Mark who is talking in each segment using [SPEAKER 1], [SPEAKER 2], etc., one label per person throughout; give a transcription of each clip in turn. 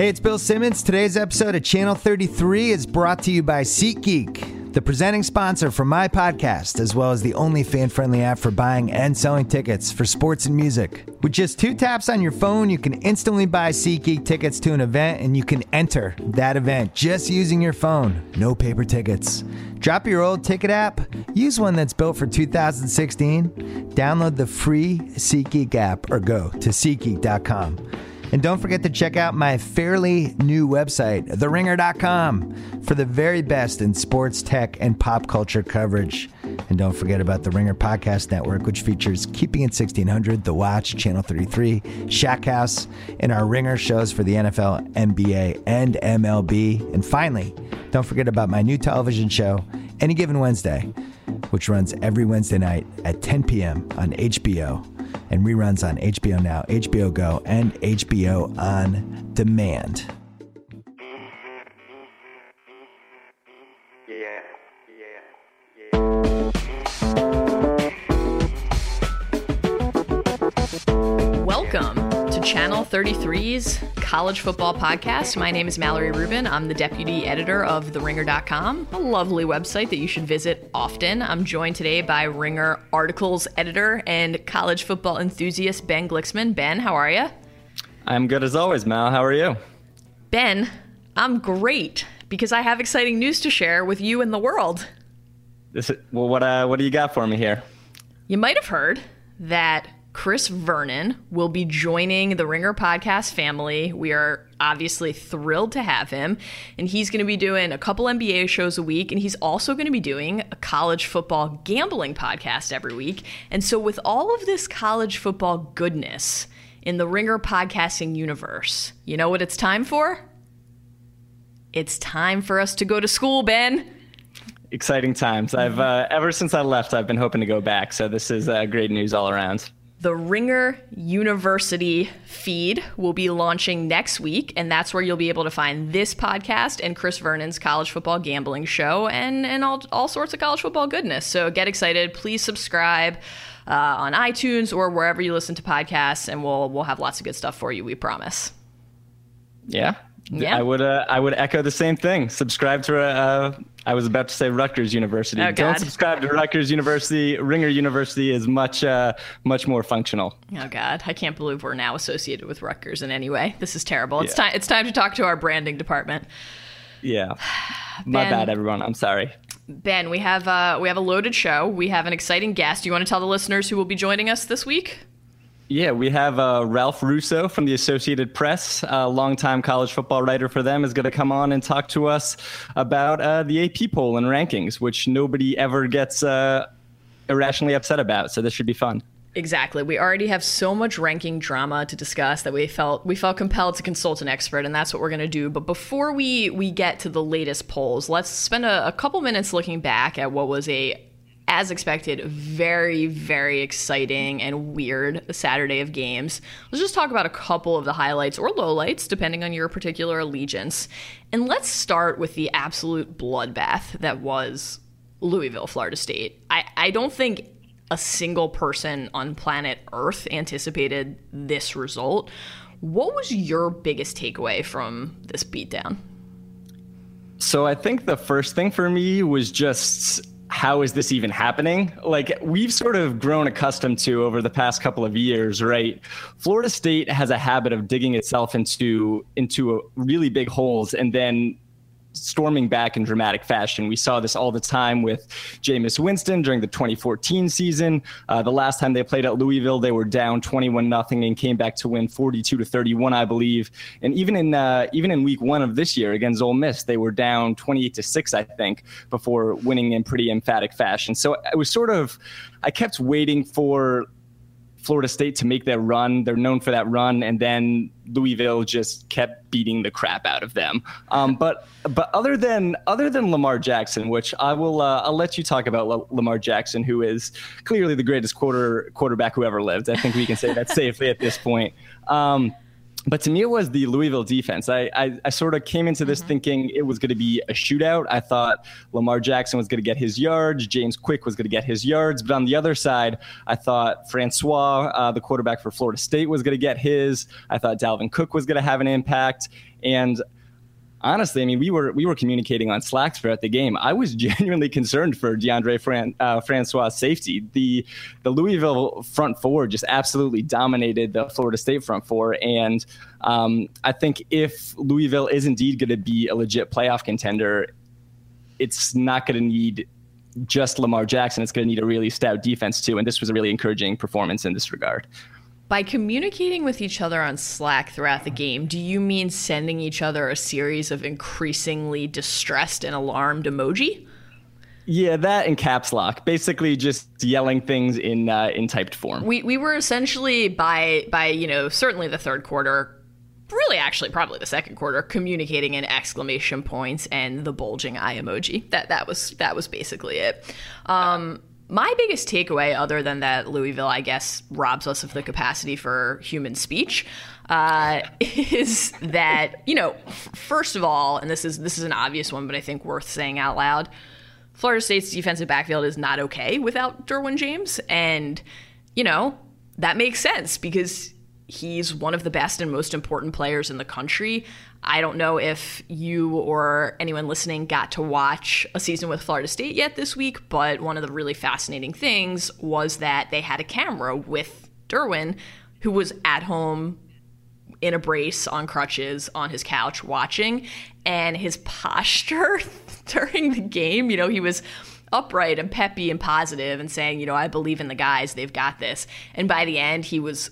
[SPEAKER 1] Hey, it's Bill Simmons. Today's episode of Channel 33 is brought to you by SeatGeek, the presenting sponsor for my podcast, as well as the only fan friendly app for buying and selling tickets for sports and music. With just two taps on your phone, you can instantly buy SeatGeek tickets to an event and you can enter that event just using your phone. No paper tickets. Drop your old ticket app, use one that's built for 2016, download the free SeatGeek app, or go to SeatGeek.com. And don't forget to check out my fairly new website, theringer.com, for the very best in sports, tech, and pop culture coverage. And don't forget about the Ringer Podcast Network, which features Keeping It 1600, The Watch, Channel 33, Shack House, and our Ringer shows for the NFL, NBA, and MLB. And finally, don't forget about my new television show, Any Given Wednesday, which runs every Wednesday night at 10 p.m. on HBO and reruns on HBO Now, HBO Go, and HBO On Demand.
[SPEAKER 2] Welcome to Channel 33's College Football Podcast. My name is Mallory Rubin. I'm the deputy editor of TheRinger.com, a lovely website that you should visit often. I'm joined today by Ringer articles editor and college football enthusiast Ben Glicksman. Ben, how are you?
[SPEAKER 3] I'm good as always, Mal. How are you?
[SPEAKER 2] Ben, I'm great because I have exciting news to share with you and the world.
[SPEAKER 3] This is, well, what uh, what do you got for me here?
[SPEAKER 2] You might have heard that Chris Vernon will be joining the Ringer podcast family. We are obviously thrilled to have him. And he's going to be doing a couple NBA shows a week. And he's also going to be doing a college football gambling podcast every week. And so, with all of this college football goodness in the Ringer podcasting universe, you know what it's time for? It's time for us to go to school, Ben.
[SPEAKER 3] Exciting times. I've uh, ever since I left, I've been hoping to go back. So this is uh, great news all around.
[SPEAKER 2] The Ringer University feed will be launching next week, and that's where you'll be able to find this podcast and Chris Vernon's college football gambling show and, and all, all sorts of college football goodness. So get excited. Please subscribe uh, on iTunes or wherever you listen to podcasts, and we'll, we'll have lots of good stuff for you, we promise.
[SPEAKER 3] Yeah.
[SPEAKER 2] Yeah.
[SPEAKER 3] I would uh, I would echo the same thing. Subscribe to a uh, I was about to say Rutgers University.
[SPEAKER 2] Oh,
[SPEAKER 3] Don't subscribe to Rutgers University. Ringer University is much uh, much more functional.
[SPEAKER 2] Oh God, I can't believe we're now associated with Rutgers in any way. This is terrible. It's
[SPEAKER 3] Yeah.
[SPEAKER 2] time. It's time to talk to our branding department.
[SPEAKER 3] Yeah. My
[SPEAKER 2] Ben.
[SPEAKER 3] bad, everyone. I'm sorry.
[SPEAKER 2] Ben, we have uh, we have a loaded show. We have an exciting guest. Do you want to tell the listeners who will be joining us this week?
[SPEAKER 3] Yeah, we have uh, Ralph Russo from the Associated Press, a longtime college football writer for them, is going to come on and talk to us about uh, the AP poll and rankings, which nobody ever gets uh, irrationally upset about. So this should be fun.
[SPEAKER 2] Exactly. We already have so much ranking drama to discuss that we felt we felt compelled to consult an expert, and that's what we're going to do. But before we we get to the latest polls, let's spend a, a couple minutes looking back at what was a as expected, very, very exciting and weird Saturday of games. Let's just talk about a couple of the highlights or lowlights, depending on your particular allegiance. And let's start with the absolute bloodbath that was Louisville, Florida State. I, I don't think a single person on planet Earth anticipated this result. What was your biggest takeaway from this beatdown?
[SPEAKER 3] So I think the first thing for me was just how is this even happening? Like we've sort of grown accustomed to over the past couple of years, right? Florida State has a habit of digging itself into into really big holes and then storming back in dramatic fashion. We saw this all the time with Jameis Winston during the 2014 season. Uh, the last time they played at Louisville, they were down 21 nothing and came back to win 42 to 31, I believe. And even in uh, even in week one of this year against Ole Miss, they were down 28 to six, I think, before winning in pretty emphatic fashion. So it was sort of, I kept waiting for Florida State to make their run. They're known for that run, and then Louisville just kept beating the crap out of them. Um, but but other than other than Lamar Jackson, which I will uh, I'll let you talk about L- Lamar Jackson, who is clearly the greatest quarter quarterback who ever lived. I think we can say that safely at this point. Um, but to me, it was the Louisville defense. I, I, I sort of came into this mm-hmm. thinking it was going to be a shootout. I thought Lamar Jackson was going to get his yards, James Quick was going to get his yards. But on the other side, I thought Francois, uh, the quarterback for Florida State, was going to get his. I thought Dalvin Cook was going to have an impact. And honestly, I mean, we were we were communicating on Slack throughout the game. I was genuinely concerned for Deondre Fran, uh, Francois' safety. The the Louisville front four just absolutely dominated the Florida State front four, and um, I think if Louisville is indeed going to be a legit playoff contender, it's not going to need just Lamar Jackson. It's going to need a really stout defense too, and this was a really encouraging performance in this regard.
[SPEAKER 2] By communicating with each other on Slack throughout the game, do you mean sending each other a series of increasingly distressed and alarmed emoji?
[SPEAKER 3] Yeah, that in caps lock. Basically, just yelling things in uh, in typed form.
[SPEAKER 2] We we were essentially by by you know certainly the third quarter, really actually probably the second quarter, communicating in exclamation points and the bulging eye emoji. That that was that was basically it. Um, my biggest takeaway, other than that Louisville, I guess, robs us of the capacity for human speech, uh, is that you know, first of all, and this is this is an obvious one, but I think worth saying out loud. Florida State's defensive backfield is not okay without Derwin James, and you know that makes sense because he's one of the best and most important players in the country. I don't know if you or anyone listening got to watch a season with Florida State yet this week, but one of the really fascinating things was that they had a camera with Derwin, who was at home in a brace on crutches on his couch watching, and his posture during the game, you know, he was upright and peppy and positive and saying, you know, I believe in the guys, they've got this. And by the end, he was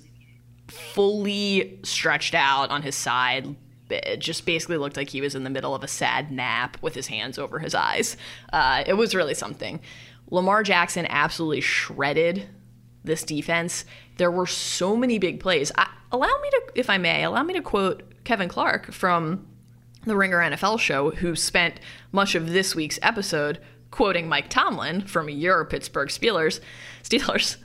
[SPEAKER 2] fully stretched out on his side. It just basically looked like he was in the middle of a sad nap with his hands over his eyes. Uh, it was really something. Lamar Jackson absolutely shredded this defense. There were so many big plays. I, allow me to, if I may, allow me to quote Kevin Clark from the Ringer NFL show, who spent much of this week's episode quoting Mike Tomlin from your Pittsburgh Steelers. Steelers.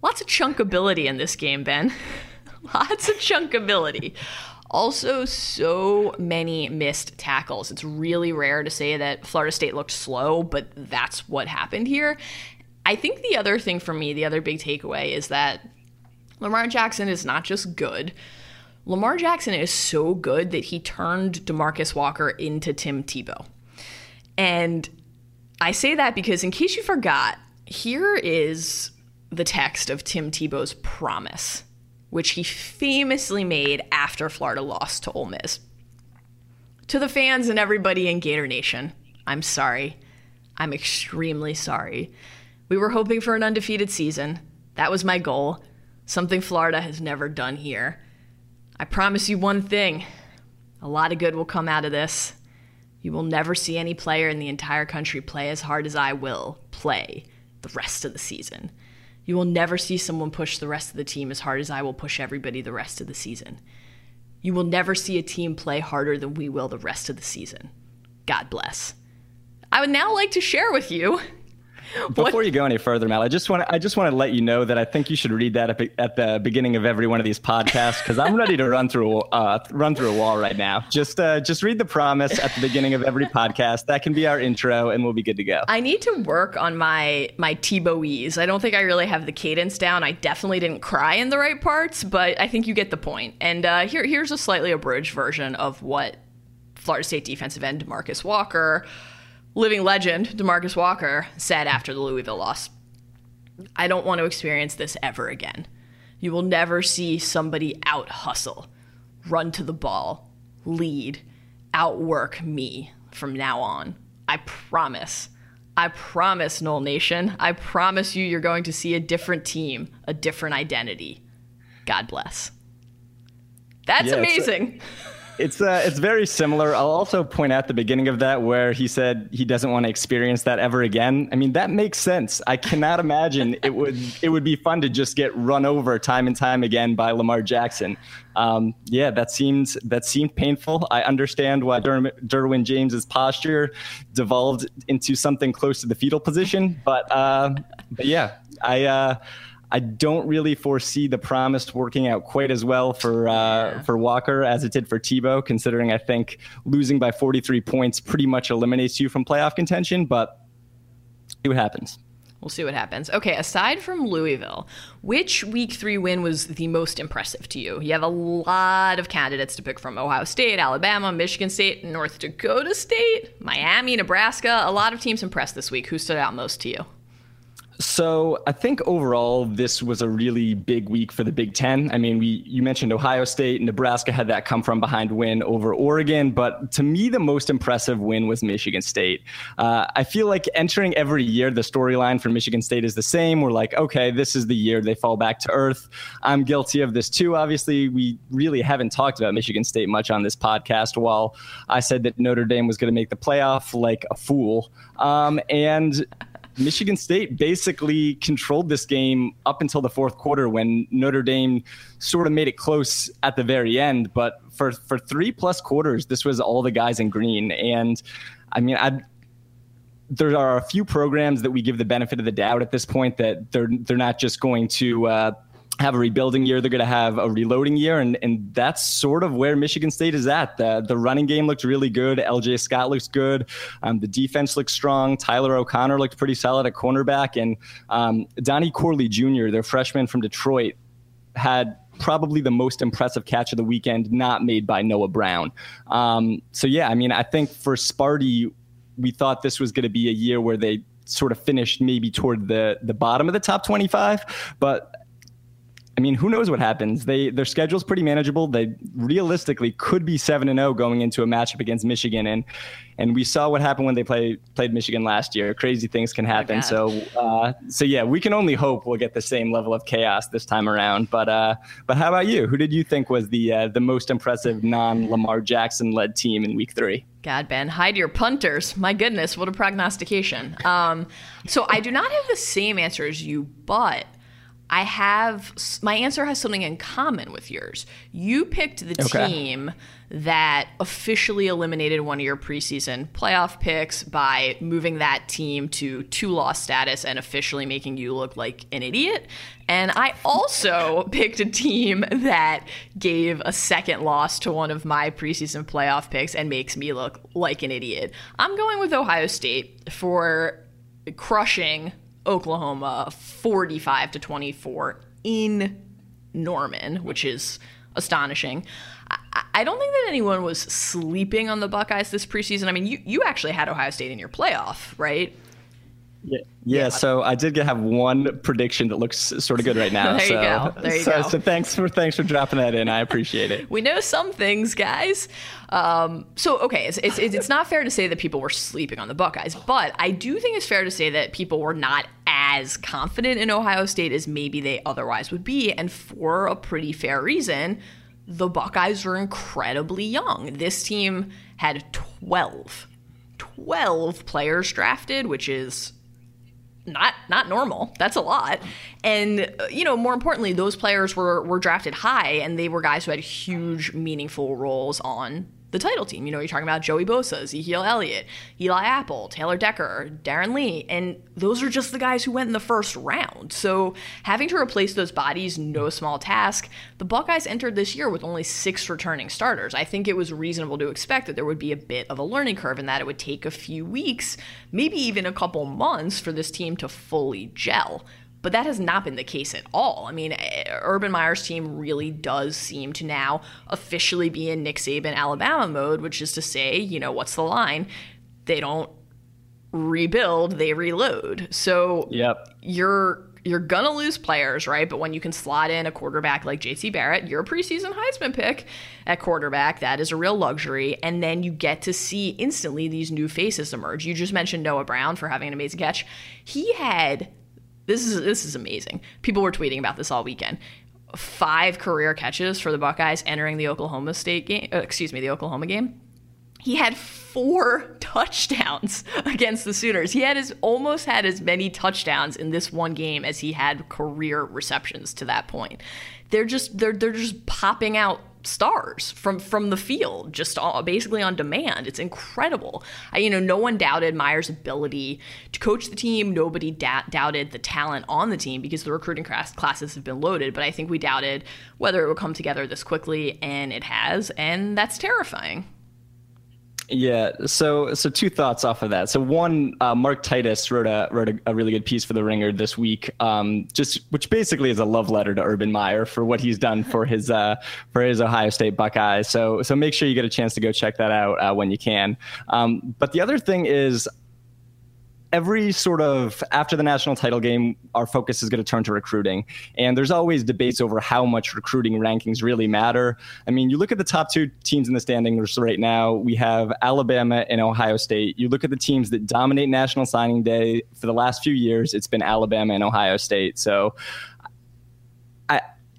[SPEAKER 2] Lots of chunkability in this game, Ben. Lots of chunkability. Also, so many missed tackles. It's really rare to say that Florida State looked slow, but that's what happened here. I think the other thing for me, the other big takeaway is that Lamar Jackson is not just good. Lamar Jackson is so good that he turned Demarcus Walker into Tim Tebow. And I say that because, in case you forgot, here is the text of Tim Tebow's promise which he famously made after Florida lost to Ole Miss. To the fans and everybody in Gator Nation, I'm sorry. I'm extremely sorry. We were hoping for an undefeated season. That was my goal, something Florida has never done here. I promise you one thing a lot of good will come out of this. You will never see any player in the entire country play as hard as I will play the rest of the season. You will never see someone push the rest of the team as hard as I will push everybody the rest of the season. You will never see a team play harder than we will the rest of the season. God bless. I would now like to share with you
[SPEAKER 3] before what? you go any further, Mal, I just want to I just want to let you know that I think you should read that at, at the beginning of every one of these podcasts because I'm ready to run through uh, run through a wall right now. Just uh, just read the promise at the beginning of every podcast. That can be our intro, and we'll be good to go.
[SPEAKER 2] I need to work on my my Tebowese. I don't think I really have the cadence down. I definitely didn't cry in the right parts, but I think you get the point. And uh, here here's a slightly abridged version of what Florida State defensive end Marcus Walker living legend Demarcus Walker said after the Louisville loss I don't want to experience this ever again. You will never see somebody out hustle, run to the ball, lead, outwork me from now on. I promise. I promise, Nole Nation. I promise you, you're going to see a different team, a different identity. God bless. That's yeah, amazing.
[SPEAKER 3] It's uh, it's very similar. I'll also point out the beginning of that where he said he doesn't want to experience that ever again. I mean, that makes sense. I cannot imagine it would it would be fun to just get run over time and time again by Lamar Jackson. Um, yeah, that seemed that seemed painful. I understand why Der- Derwin James's posture devolved into something close to the fetal position, but uh, but yeah, I. Uh, I don't really foresee the promise working out quite as well for uh,
[SPEAKER 2] Yeah.
[SPEAKER 3] for Walker as it did for Tebow, considering I think losing by 43 points pretty much eliminates you from playoff contention. But see what happens.
[SPEAKER 2] We'll see what happens. Okay, aside from Louisville, which week three win was the most impressive to you? You have a lot of candidates to pick from Ohio State, Alabama, Michigan State, North Dakota State, Miami, Nebraska. A lot of teams impressed this week. Who stood out most to you?
[SPEAKER 3] So I think overall this was a really big week for the Big Ten. I mean, we you mentioned Ohio State, Nebraska had that come from behind win over Oregon, but to me the most impressive win was Michigan State. Uh, I feel like entering every year the storyline for Michigan State is the same. We're like, okay, this is the year they fall back to earth. I'm guilty of this too. Obviously, we really haven't talked about Michigan State much on this podcast. While I said that Notre Dame was going to make the playoff like a fool, um, and Michigan State basically controlled this game up until the fourth quarter when Notre Dame sort of made it close at the very end. But for for three plus quarters, this was all the guys in green. And I mean, I there are a few programs that we give the benefit of the doubt at this point that they're they're not just going to uh, have a rebuilding year; they're going to have a reloading year, and and that's sort of where Michigan State is at. The the running game looked really good. L.J. Scott looks good. Um, the defense looks strong. Tyler O'Connor looked pretty solid at cornerback, and um, Donnie Corley Jr., their freshman from Detroit, had probably the most impressive catch of the weekend, not made by Noah Brown. Um, so yeah, I mean, I think for Sparty, we thought this was going to be a year where they sort of finished maybe toward the the bottom of the top 25, but I mean, who knows what happens? They their schedule's pretty manageable. They realistically could be seven and zero going into a matchup against Michigan, and and we saw what happened when they played played Michigan last year. Crazy things can happen.
[SPEAKER 2] God.
[SPEAKER 3] so uh, so yeah, we can only hope we'll get the same level of chaos this time around. But uh, but how about you? Who did you think was the uh, the most impressive non Lamar Jackson led team in Week Three?
[SPEAKER 2] God, Ben, hide your punters. My goodness, what a prognostication. Um, so I do not have the same answer as you, but I have my answer has something in common with yours. You picked the
[SPEAKER 3] Okay.
[SPEAKER 2] team that officially eliminated one of your preseason playoff picks by moving that team to two loss status and officially making you look like an idiot. And I also picked a team that gave a second loss to one of my preseason playoff picks and makes me look like an idiot. I'm going with Ohio State for crushing Oklahoma 45 to 24 in Norman, which is astonishing. I, don't think that anyone was sleeping on the Buckeyes this preseason. I mean, you, you actually had Ohio State in your playoff, right?
[SPEAKER 3] Yeah. Yeah, so I did have one prediction that looks sort of good right now.
[SPEAKER 2] There you go. There you
[SPEAKER 3] so,
[SPEAKER 2] go.
[SPEAKER 3] so thanks for thanks for dropping that in. I appreciate it.
[SPEAKER 2] We know some things, guys. Um, so okay, it's, it's it's not fair to say that people were sleeping on the Buckeyes, but I do think it's fair to say that people were not as confident in Ohio State as maybe they otherwise would be, and for a pretty fair reason. The Buckeyes are incredibly young. This team had 12, 12 players drafted, which is not not normal. That's a lot. And uh, you know, more importantly, those players were were drafted high and they were guys who had huge meaningful roles on the title team. You know, you're talking about Joey Bosa, Ezekiel Elliott, Eli Apple, Taylor Decker, Darron Lee, and those are just the guys who went in the first round. So having to replace those bodies, no small task. The Buckeyes entered this year with only six returning starters. I think it was reasonable to expect that there would be a bit of a learning curve and that it would take a few weeks, maybe even a couple months for this team to fully gel. But that has not been the case at all. I mean, eh, Urban Meyer's team really does seem to now officially be in Nick Saban Alabama mode, which is to say, you know, what's the line? They don't rebuild, they reload. So
[SPEAKER 3] Yep.
[SPEAKER 2] you're you're gonna lose players, right? But when you can slot in a quarterback like JT Barrett, you're a preseason Heisman pick at quarterback. That is a real luxury. And then you get to see instantly these new faces emerge. You just mentioned Noah Brown for having an amazing catch. He had this is this is amazing. People were tweeting about this all weekend. Five career catches for the Buckeyes entering the Oklahoma State game. Uh, excuse me, the Oklahoma game he had four touchdowns against the Sooners. He had his almost had as many touchdowns in this one game as he had career receptions to that point. They're just they're they're just popping out stars from from the field, just all, basically on demand. It's incredible. I, you know, no one doubted Meyer's ability to coach the team. Nobody da- doubted the talent on the team because the recruiting class- classes have been loaded. But I think we doubted whether it would come together this quickly, and it has, and that's terrifying.
[SPEAKER 3] Yeah. So so two thoughts off of that. So one, uh, Mark Titus wrote a wrote a, a, really good piece for the Ringer this week, um, just which basically is a love letter to Urban Meyer for what he's done for his uh, for his Ohio State Buckeyes. So so make sure you get a chance to go check that out uh, when you can. Um, but the other thing is every sort of after the national title game, our focus is going to turn to recruiting. And there's always debates over how much recruiting rankings really matter. I mean, you look at the top two teams in the standings right now, we have Alabama and Ohio State. You look at the teams that dominate National Signing Day for the last few years, it's been Alabama and Ohio State. So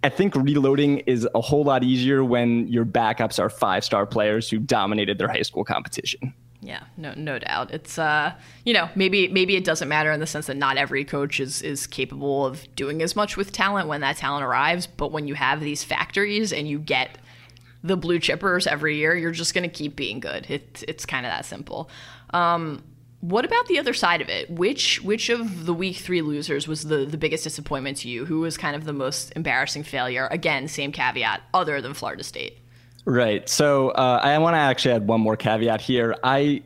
[SPEAKER 3] I, think reloading is a whole lot easier when your backups are five star players who dominated their high school competition.
[SPEAKER 2] Yeah, no, no doubt. It's uh, you know, maybe maybe it doesn't matter in the sense that not every coach is is capable of doing as much with talent when that talent arrives. But when you have these factories and you get the blue chippers every year, you're just going to keep being good. It's it's kind of that simple. Um, what about the other side of it? Which which of the week three losers was the the biggest disappointment to you? Who was kind of the most embarrassing failure? Again, same caveat, other than Florida State.
[SPEAKER 3] Right. So uh, I want to actually add one more caveat here. I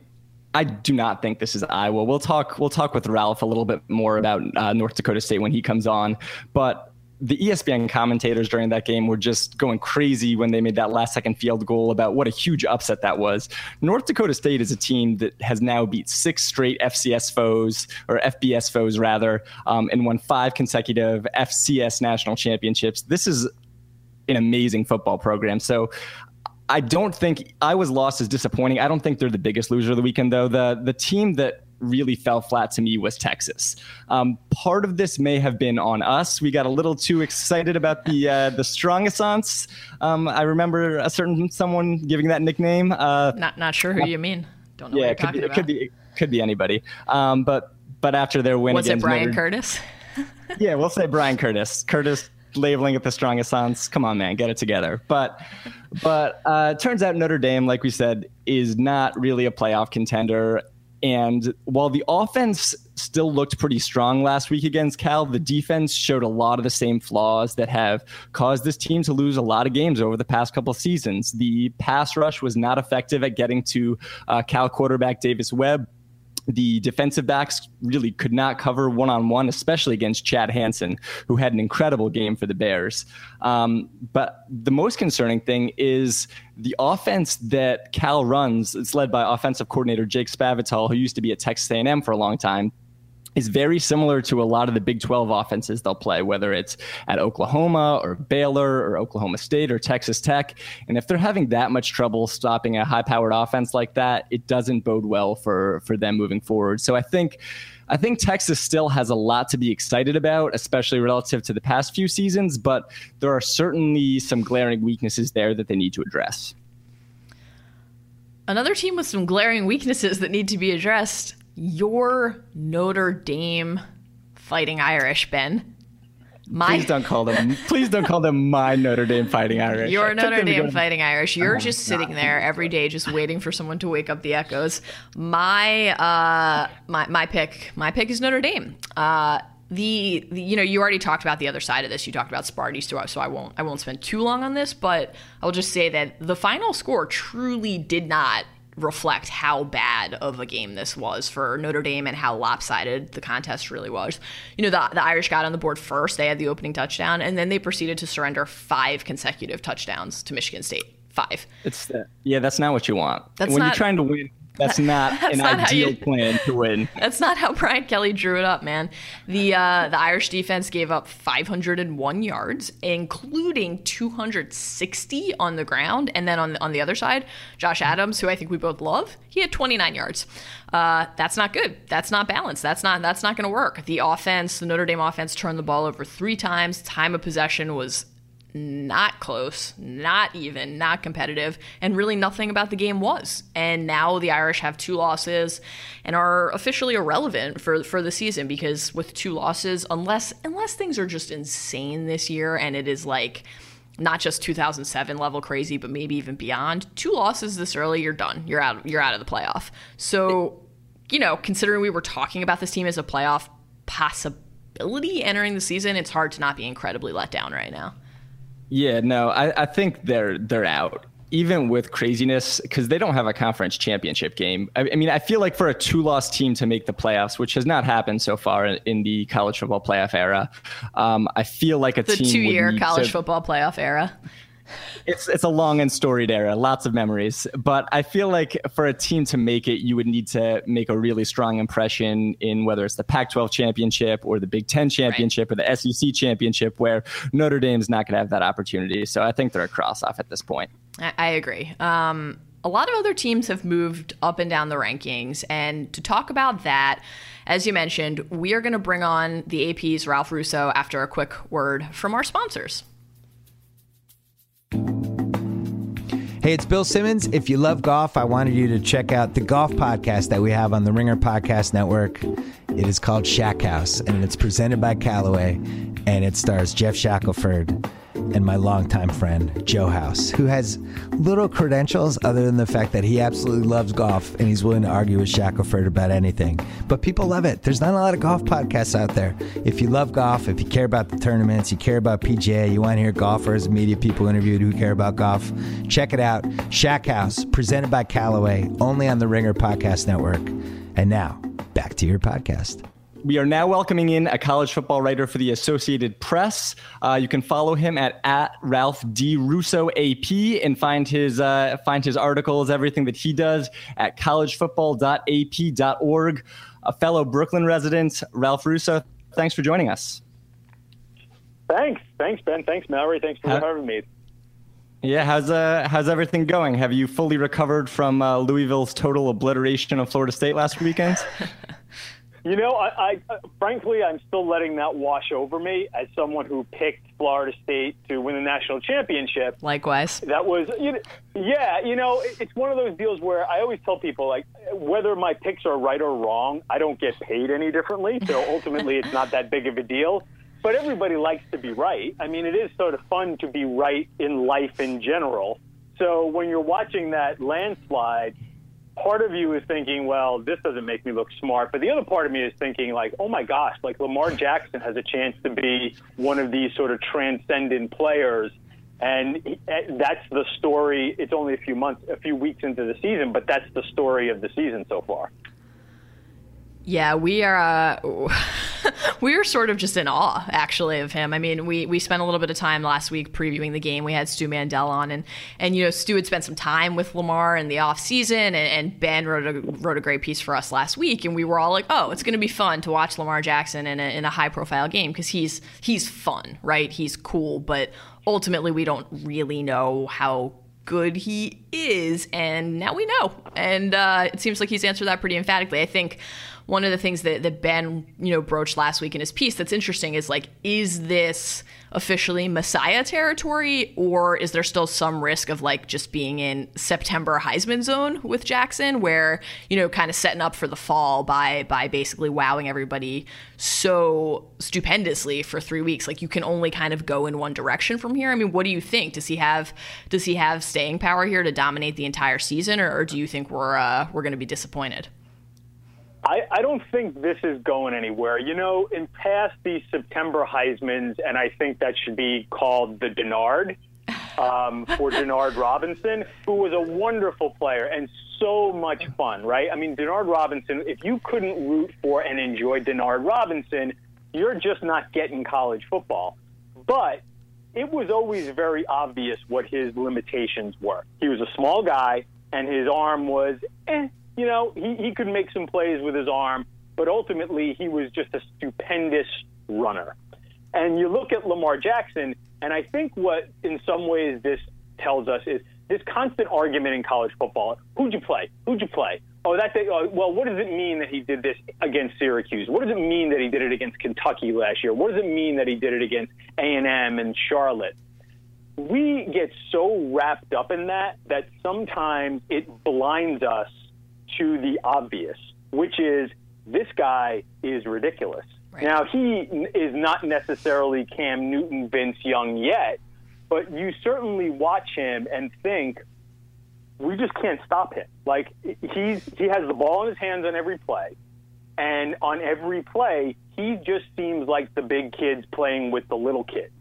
[SPEAKER 3] I do not think this is Iowa. We'll talk. We'll talk with Ralph a little bit more about uh, North Dakota State when he comes on. But the ESPN commentators during that game were just going crazy when they made that last second field goal about what a huge upset that was. North Dakota State is a team that has now beat six straight FCS foes or FBS foes rather, um, and won five consecutive FCS national championships. This is an amazing football program. So I don't think Iowa's loss is disappointing. I don't think they're the biggest loser of the weekend, though. The the team that really fell flat to me was Texas. Um, part of this may have been on us. We got a little too excited about the uh, the Strongissance. Um, I remember a certain someone giving that nickname. Uh,
[SPEAKER 2] not not sure who you mean. Don't know.
[SPEAKER 3] Yeah,
[SPEAKER 2] it
[SPEAKER 3] could be,
[SPEAKER 2] it
[SPEAKER 3] could be it could be anybody. Um, but but after their win
[SPEAKER 2] was it Bryan
[SPEAKER 3] Notre-
[SPEAKER 2] Curtis?
[SPEAKER 3] yeah, we'll say Bryan Curtis. Curtis labeling it the Strongissance. Come on, man, get it together. But but uh, turns out Notre Dame, like we said, is not really a playoff contender. And while the offense still looked pretty strong last week against Cal, the defense showed a lot of the same flaws that have caused this team to lose a lot of games over the past couple seasons. The pass rush was not effective at getting to uh, Cal quarterback Davis Webb the defensive backs really could not cover one on one, especially against Chad Hansen, who had an incredible game for the Bears. Um, but the most concerning thing is the offense that Cal runs. It's led by offensive coordinator Jake Spavital, who used to be at Texas A&M for a long time is very similar to a lot of the Big 12 offenses they'll play, whether it's at Oklahoma or Baylor or Oklahoma State or Texas Tech. And if they're having that much trouble stopping a high powered offense like that, it doesn't bode well for, for them moving forward. So I think. I think Texas still has a lot to be excited about, especially relative to the past few seasons, but there are certainly some glaring weaknesses there that they need to address.
[SPEAKER 2] Another team with some glaring weaknesses that need to be addressed your Notre Dame Fighting Irish, Ben.
[SPEAKER 3] My, please don't call them. please don't call them my Notre Dame Fighting Irish.
[SPEAKER 2] Your Notre Dame Fighting Irish. You're oh, just sitting God. there every day, just waiting for someone to wake up the echoes. My uh, my my pick. My pick is Notre Dame. Uh, the, the, you know you already talked about the other side of this. You talked about Sparty, so I, so I won't I won't spend too long on this. But I'll just say that the final score truly did not reflect how bad of a game this was for Notre Dame and how lopsided the contest really was. You know, the, the Irish got on the board first, they had the opening touchdown, and then they proceeded to surrender five consecutive touchdowns to Michigan State. Five.
[SPEAKER 3] It's uh, yeah, that's not what you want. That's when not, you're trying to win that's not that's an not ideal you, plan to win.
[SPEAKER 2] That's not how Brian Kelly drew it up, man. The uh, the Irish defense gave up 501 yards, including 260 on the ground, and then on the, on the other side, Josh Adams, who I think we both love, he had 29 yards. Uh, that's not good. That's not balanced. That's not that's not going to work. The offense, the Notre Dame offense, turned the ball over three times. Time of possession was not close, not even, not competitive, and really nothing about the game was. And now the Irish have two losses and are officially irrelevant for for the season because with two losses, unless unless things are just insane this year and it is like not just 2007 level crazy, but maybe even beyond. Two losses this early, you're done. You're out. You're out of the playoff. So, you know, considering we were talking about this team as a playoff possibility entering the season, it's hard to not be incredibly let down right now.
[SPEAKER 3] Yeah, no, I, I think they're they're out even with craziness, because they don't have a conference championship game. I, I, mean, I feel like for a two loss team to make the playoffs, which has not happened so far in, in the college football playoff era, um, I feel like a
[SPEAKER 2] the
[SPEAKER 3] team.
[SPEAKER 2] two year college
[SPEAKER 3] to,
[SPEAKER 2] football playoff era.
[SPEAKER 3] It's it's a long and storied era, lots of memories. But I feel like for a team to make it, you would need to make a really strong impression in whether it's the Pac-12 championship or the Big Ten championship right. or the SEC championship, where Notre Dame's not going to have that opportunity. So I think they're a cross off at this point.
[SPEAKER 2] I, I agree. Um, a lot of other teams have moved up and down the rankings, and to talk about that. As you mentioned, we are going to bring on the AP's Ralph Russo after a quick word from our sponsors.
[SPEAKER 1] Hey, it's Bill Simmons. If you love golf, I wanted you to check out the golf podcast that we have on the Ringer Podcast Network. It is called Shack House, and it's presented by Callaway, and it stars Geoff Shackelford and my longtime friend, Joe House, who has little credentials other than the fact that he absolutely loves golf and he's willing to argue with Shackelford about anything. But people love it. There's not a lot of golf podcasts out there. If you love golf, if you care about the tournaments, you care about PGA, you want to hear golfers, media people interviewed who care about golf, check it out. Shack House, presented by Callaway, only on the Ringer Podcast Network. And now, back to your podcast.
[SPEAKER 3] We are now welcoming in a college football writer for the Associated Press. Uh, you can follow him at, at Ralph D Russo AP and find his uh, find his articles, everything that he does at collegefootball.ap.org. A fellow Brooklyn resident, Ralph Russo. Thanks for joining us.
[SPEAKER 4] Thanks, thanks Ben, thanks Mallory, thanks for How- having me.
[SPEAKER 3] Yeah, how's uh how's everything going? Have you fully recovered from uh, Louisville's total obliteration of Florida State last weekend?
[SPEAKER 4] You know, I, I uh, frankly, I'm still letting that wash over me as someone who picked Florida State to win the national championship.
[SPEAKER 2] Likewise,
[SPEAKER 4] that was, you know, yeah. You know, it's one of those deals where I always tell people like whether my picks are right or wrong, I don't get paid any differently. So ultimately, it's not that big of a deal. But everybody likes to be right. I mean, it is sort of fun to be right in life in general. So when you're watching that landslide part of you is thinking, well, this doesn't make me look smart. But the other part of me is thinking, like, oh my gosh, like Lamar Jackson has a chance to be one of these sort of transcendent players. And eh, that's the story. It's only a few months, a few weeks into the season, but that's the story of the season so far.
[SPEAKER 2] Yeah, we are. Uh, we were sort of just in awe, actually, of him. I mean, we we spent a little bit of time last week previewing the game. We had Stu Mandel on, and and you know, Stu had spent some time with Lamar in the off season, and, and Ben wrote a wrote a great piece for us last week, and we were all like, oh, it's going to be fun to watch Lamar Jackson in a, in a high profile game because he's he's fun, right? He's cool, but ultimately, we don't really know how good he is, and now we know, and uh, it seems like he's answered that pretty emphatically. I think one of the things that, that Ben, you know, broached last week in his piece that's interesting is like, is this officially Messiah territory, or is there still some risk of like just being in September Heisman zone with Jackson, where you know, kind of setting up for the fall by by basically wowing everybody so stupendously for three weeks? Like you can only kind of go in one direction from here. I mean, what do you think? Does he have does he have staying power here to dominate the entire season, or, or do you think we're uh, we're going to be disappointed?
[SPEAKER 4] I, I don't think this is going anywhere. You know, in past these September Heisman's, and I think that should be called the Denard um, for Denard Robinson, who was a wonderful player and so much fun, right? I mean, Denard Robinson, if you couldn't root for and enjoy Denard Robinson, you're just not getting college football. But it was always very obvious what his limitations were. He was a small guy, and his arm was eh, you know, he, he could make some plays with his arm, but ultimately he was just a stupendous runner. And you look at Lamar Jackson, and I think what in some ways this tells us is this constant argument in college football who'd you play? Who'd you play? Oh, that's it. Oh, well, what does it mean that he did this against Syracuse? What does it mean that he did it against Kentucky last year? What does it mean that he did it against A&M and Charlotte? We get so wrapped up in that that sometimes it blinds us to the obvious, which is this guy is ridiculous. Right. Now, he is not necessarily Cam Newton, Vince Young yet, but you certainly watch him and think we just can't stop him. Like he's he has the ball in his hands on every play, and on every play he just seems like the big kids playing with the little kids.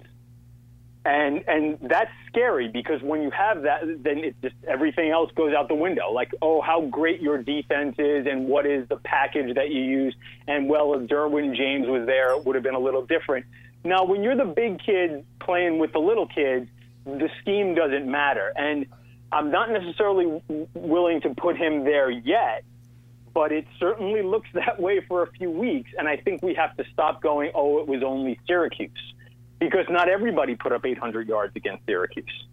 [SPEAKER 4] And and that's scary because when you have that, then it just everything else goes out the window. Like, oh, how great your defense is, and what is the package that you use. And well, if Derwin James was there, it would have been a little different. Now, when you're the big kid playing with the little kids, the scheme doesn't matter. And I'm not necessarily willing to put him there yet, but it certainly looks that way for a few weeks. And I think we have to stop going, oh, it was only Syracuse, because not everybody put up 800 yards against Syracuse.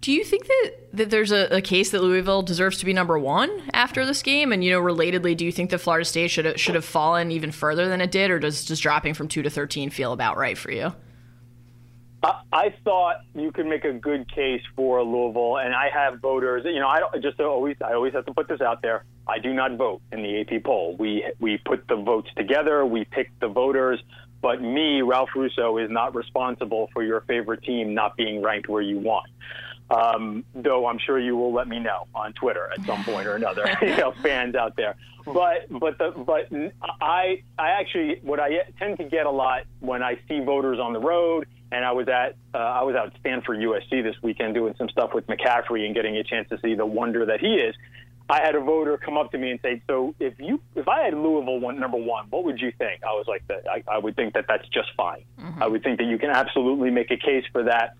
[SPEAKER 2] Do you think that, that there's a, a, case that Louisville deserves to be number one after this game? And you know, relatedly, do you think that Florida State should have, should have fallen even further than it did, or does just dropping from two to thirteen feel about right for you?
[SPEAKER 4] I, I thought you could make a good case for Louisville, and I have voters. You know, I don't, just always I always have to put this out there. I do not vote in the AP poll. We we put the votes together. We pick the voters. But me, Ralph Russo, is not responsible for your favorite team not being ranked where you want. Um, though I'm sure you will let me know on Twitter at some point or another, you know, fans out there. But but the but I I actually what I tend to get a lot when I see voters on the road, and I was at uh, I was out at Stanford USC this weekend doing some stuff with McCaffrey and getting a chance to see the wonder that he is. I had a voter come up to me and say, "So if you if I had Louisville one number one, what would you think?" I was like, "I, I would think that that's just fine. Mm-hmm. I would think that you can absolutely make a case for that."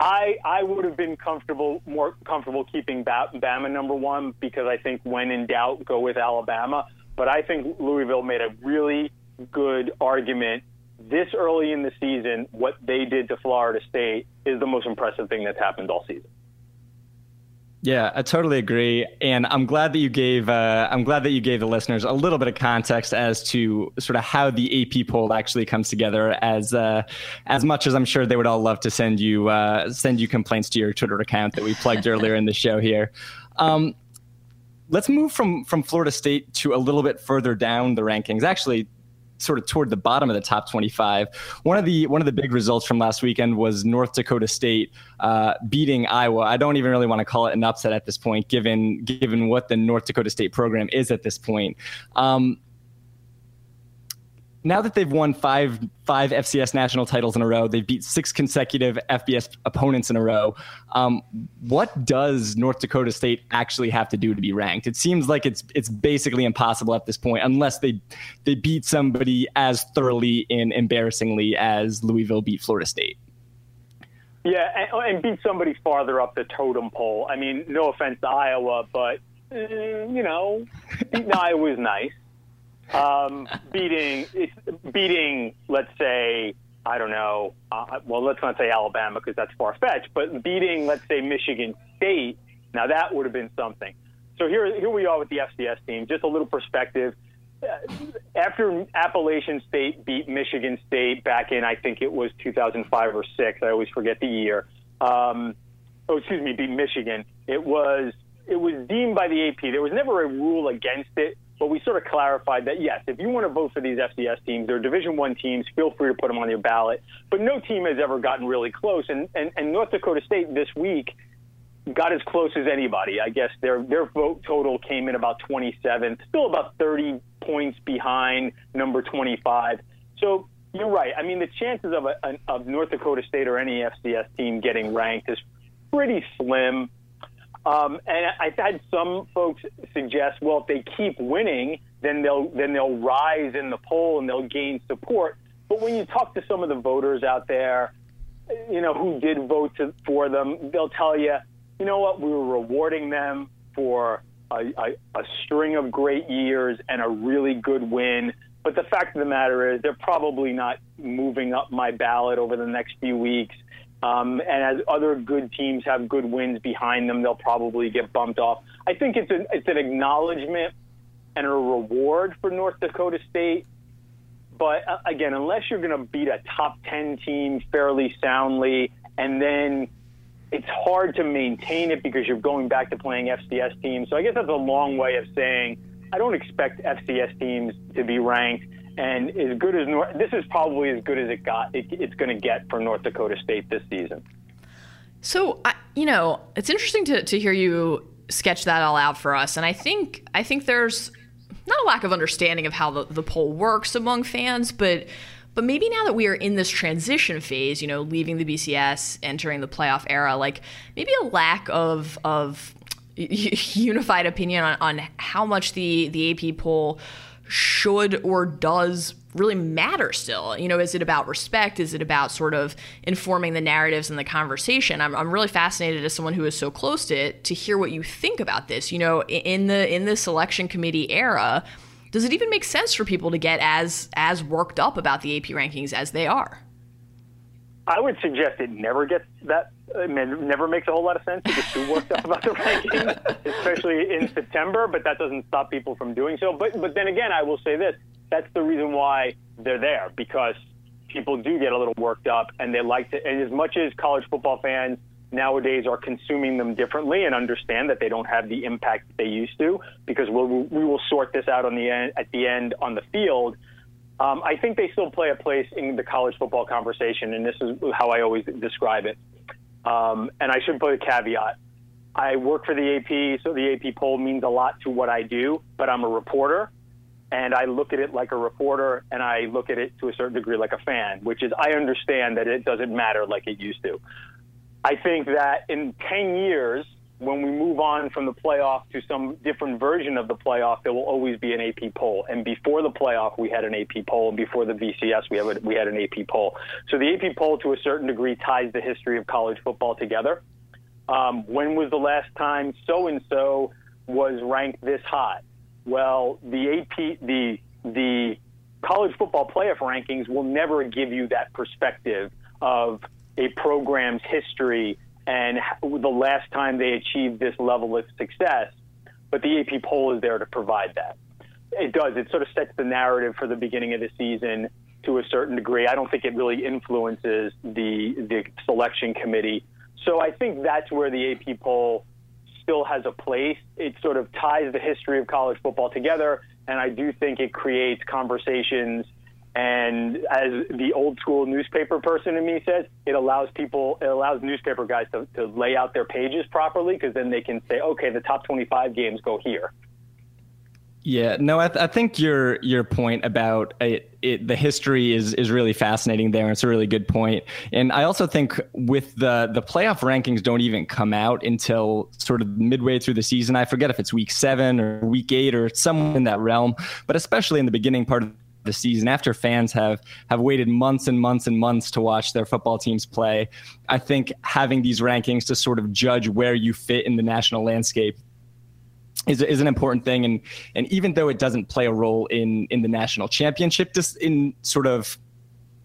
[SPEAKER 4] I I would have been comfortable more comfortable keeping Bama number one because I think when in doubt go with Alabama. But I think Louisville made a really good argument this early in the season. What they did to Florida State is the most impressive thing that's happened all season.
[SPEAKER 3] Yeah, I totally agree, and I'm glad that you gave uh, I'm glad that you gave the listeners a little bit of context as to sort of how the AP poll actually comes together. As uh, as much as I'm sure they would all love to send you uh, send you complaints to your Twitter account that we plugged earlier in the show here. Um, let's move from from Florida State to a little bit further down the rankings. Actually, sort of toward the bottom of the top 25. One of the one of the big results from last weekend was North Dakota State uh, beating Iowa. I don't even really want to call it an upset at this point, given given what the North Dakota State program is at this point. Um, now that they've won five five FCS national titles in a row, they've beat six consecutive FBS opponents in a row. Um, what does North Dakota State actually have to do to be ranked? It seems like it's it's basically impossible at this point, unless they they beat somebody as thoroughly and embarrassingly as Louisville beat Florida State.
[SPEAKER 4] Yeah, and, and beat somebody farther up the totem pole. I mean, no offense to Iowa, but uh, you know, beating Iowa is nice um, beating beating, let's say, I don't know. Uh, well, let's not say Alabama because that's far fetched, but beating, let's say, Michigan State. Now that would have been something. So here, here we are with the FCS team. Just a little perspective. Uh, after Appalachian State beat Michigan State back in, I think it was 2005 or six. I always forget the year. Um, oh, excuse me, beat Michigan. It was it was deemed by the AP. There was never a rule against it, but we sort of clarified that yes, if you want to vote for these FCS teams, they're Division One teams. Feel free to put them on your ballot. But no team has ever gotten really close. And, and and North Dakota State this week got as close as anybody. I guess their their vote total came in about 27, still about 30 points behind number 25. So you're right. I mean, the chances of a, of North Dakota State or any FCS team getting ranked is pretty slim. Um, and I've had some folks suggest, well, if they keep winning, then they'll then they'll rise in the poll and they'll gain support. But when you talk to some of the voters out there, you know, who did vote to, for them, they'll tell you, you know what, we were rewarding them for a, a, a string of great years and a really good win. But the fact of the matter is, they're probably not moving up my ballot over the next few weeks. Um, and as other good teams have good wins behind them, they'll probably get bumped off. I think it's an it's an acknowledgement and a reward for North Dakota State. But uh, again, unless you're going to beat a top ten team fairly soundly, and then it's hard to maintain it because you're going back to playing FCS teams. So I guess that's a long way of saying I don't expect FCS teams to be ranked. And as good as North, this is probably as good as it got. It, it's going to get for North Dakota State this season.
[SPEAKER 2] So, I, you know, it's interesting to, to hear you sketch that all out for us. And I think I think there's not a lack of understanding of how the, the poll works among fans, but but maybe now that we are in this transition phase, you know, leaving the BCS, entering the playoff era, like maybe a lack of of unified opinion on, on how much the the AP poll should or does really matter still? You know, is it about respect? Is it about sort of informing the narratives and the conversation? I'm, I'm really fascinated as someone who is so close to it to hear what you think about this. You know, in the in the selection committee era, does it even make sense for people to get as as worked up about the AP rankings as they are?
[SPEAKER 4] I would suggest it never gets that. I mean, it never makes a whole lot of sense to get too worked up about the rankings, especially in September. But that doesn't stop people from doing so. But but then again, I will say this: that's the reason why they're there because people do get a little worked up, and they like to. And as much as college football fans nowadays are consuming them differently and understand that they don't have the impact that they used to, because we'll, we will sort this out on the end at the end on the field. Um, I think they still play a place in the college football conversation, and this is how I always describe it. Um, and I should put a caveat. I work for the AP, so the AP poll means a lot to what I do, but I'm a reporter, and I look at it like a reporter, and I look at it to a certain degree like a fan, which is I understand that it doesn't matter like it used to. I think that in 10 years, when we move on from the playoff to some different version of the playoff, there will always be an AP poll. And before the playoff, we had an AP poll, and before the BCS, we, a, we had an AP poll. So the AP poll, to a certain degree, ties the history of college football together. Um, when was the last time so and so was ranked this high? Well, the AP, the the college football playoff rankings will never give you that perspective of a program's history and the last time they achieved this level of success. But the AP poll is there to provide that. It does. It sort of sets the narrative for the beginning of the season to a certain degree. I don't think it really influences the the selection committee. So I think that's where the AP poll still has a place. It sort of ties the history of college football together, and I do think it creates conversations and as the old school newspaper person in me says, it allows people, it allows newspaper guys to, to lay out their pages properly because then they can say, okay, the top 25 games go here.
[SPEAKER 3] Yeah, no, I, th- I think your your point about it, it, the history is is really fascinating there. It's a really good point. point, and I also think with the the playoff rankings don't even come out until sort of midway through the season. I forget if it's week seven or week eight or somewhere in that realm, but especially in the beginning part of the season after fans have have waited months and months and months to watch their football teams play. I think having these rankings to sort of judge where you fit in the national landscape is, is an important thing. And and even though it doesn't play a role in in the national championship just in sort of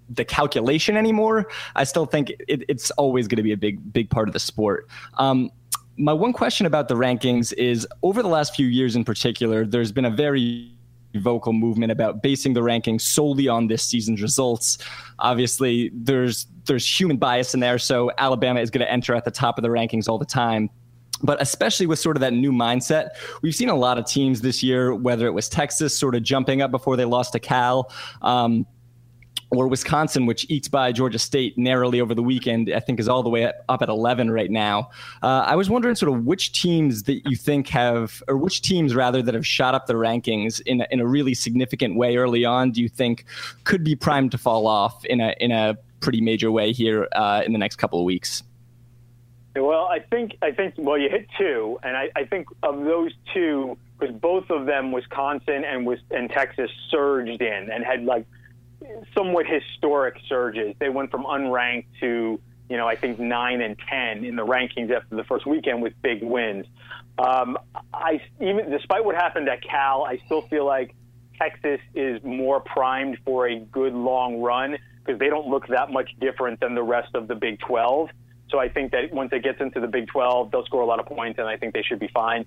[SPEAKER 3] the calculation anymore i still think it, it's always going to be a big big part of the sport. Um, my one question about the rankings is over the last few years in particular there's been a very vocal movement about basing the rankings solely on this season's results. Obviously, there's there's human bias in there, so Alabama is going to enter at the top of the rankings all the time. But especially with sort of that new mindset, we've seen a lot of teams this year, whether it was Texas sort of jumping up before they lost to Cal, um, or Wisconsin, which eats by Georgia State narrowly over the weekend, I think is all the way up at 11 right now. Uh, I was wondering sort of which teams that you think have, or which teams rather that have shot up the rankings in a, in a really significant way early on, do you think could be primed to fall off in a in a pretty major way here uh, in the next couple of weeks?
[SPEAKER 4] Well, I think I think well, you hit two, and I, I think of those two, because both of them, Wisconsin and and Texas, surged in and had like somewhat historic surges. They went from unranked to, you know, I think nine and ten in the rankings after the first weekend with big wins. Um, I even despite what happened at Cal, I still feel like Texas is more primed for a good long run because they don't look that much different than the rest of the Big 12. So I think that once it gets into the Big 12, they'll score a lot of points, and I think they should be fine.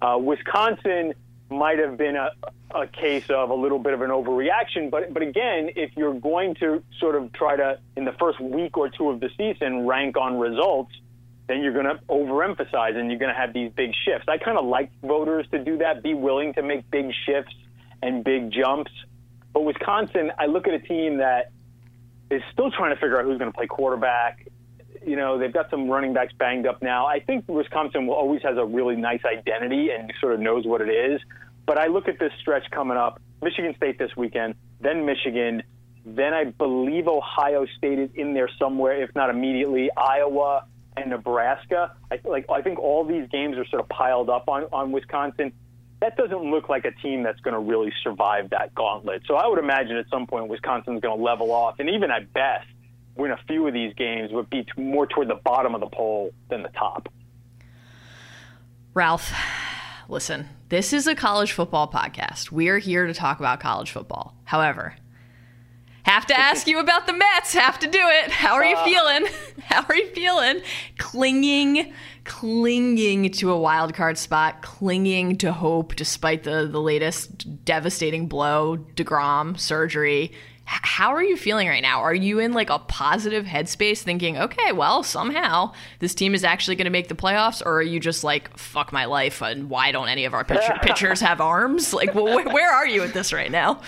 [SPEAKER 4] Uh, Wisconsin might have been a, a case of a little bit of an overreaction. But but again, if you're going to sort of try to in the first week or two of the season rank on results, then you're going to overemphasize and you're going to have these big shifts. I kind of like voters to do that, be willing to make big shifts and big jumps. But Wisconsin, I look at a team that is still trying to figure out who's going to play quarterback. You know, they've got some running backs banged up now. I think Wisconsin will always has a really nice identity and sort of knows what it is. But I look at this stretch coming up: Michigan State this weekend, then Michigan, then I believe Ohio State is in there somewhere, if not immediately. Iowa and Nebraska. I like. I think all these games are sort of piled up on on Wisconsin. That doesn't look like a team that's going to really survive that gauntlet. So I would imagine at some point Wisconsin's going to level off, and even at best win a few of these games, would be more toward the bottom of the poll than the top.
[SPEAKER 2] Ralph, listen, this is a college football podcast. We are here to talk about college football. However, have to ask you about the Mets. Have to do it. How are you feeling? How are you feeling? Clinging, clinging to a wild card spot, clinging to hope despite the the latest devastating blow, deGrom surgery. How are you feeling right now? Are you in like a positive headspace, thinking, okay, well, somehow this team is actually going to make the playoffs, or are you just like, fuck my life, and why don't any of our pitcher- pitchers have arms? Like, well, wh- where are you at this right now?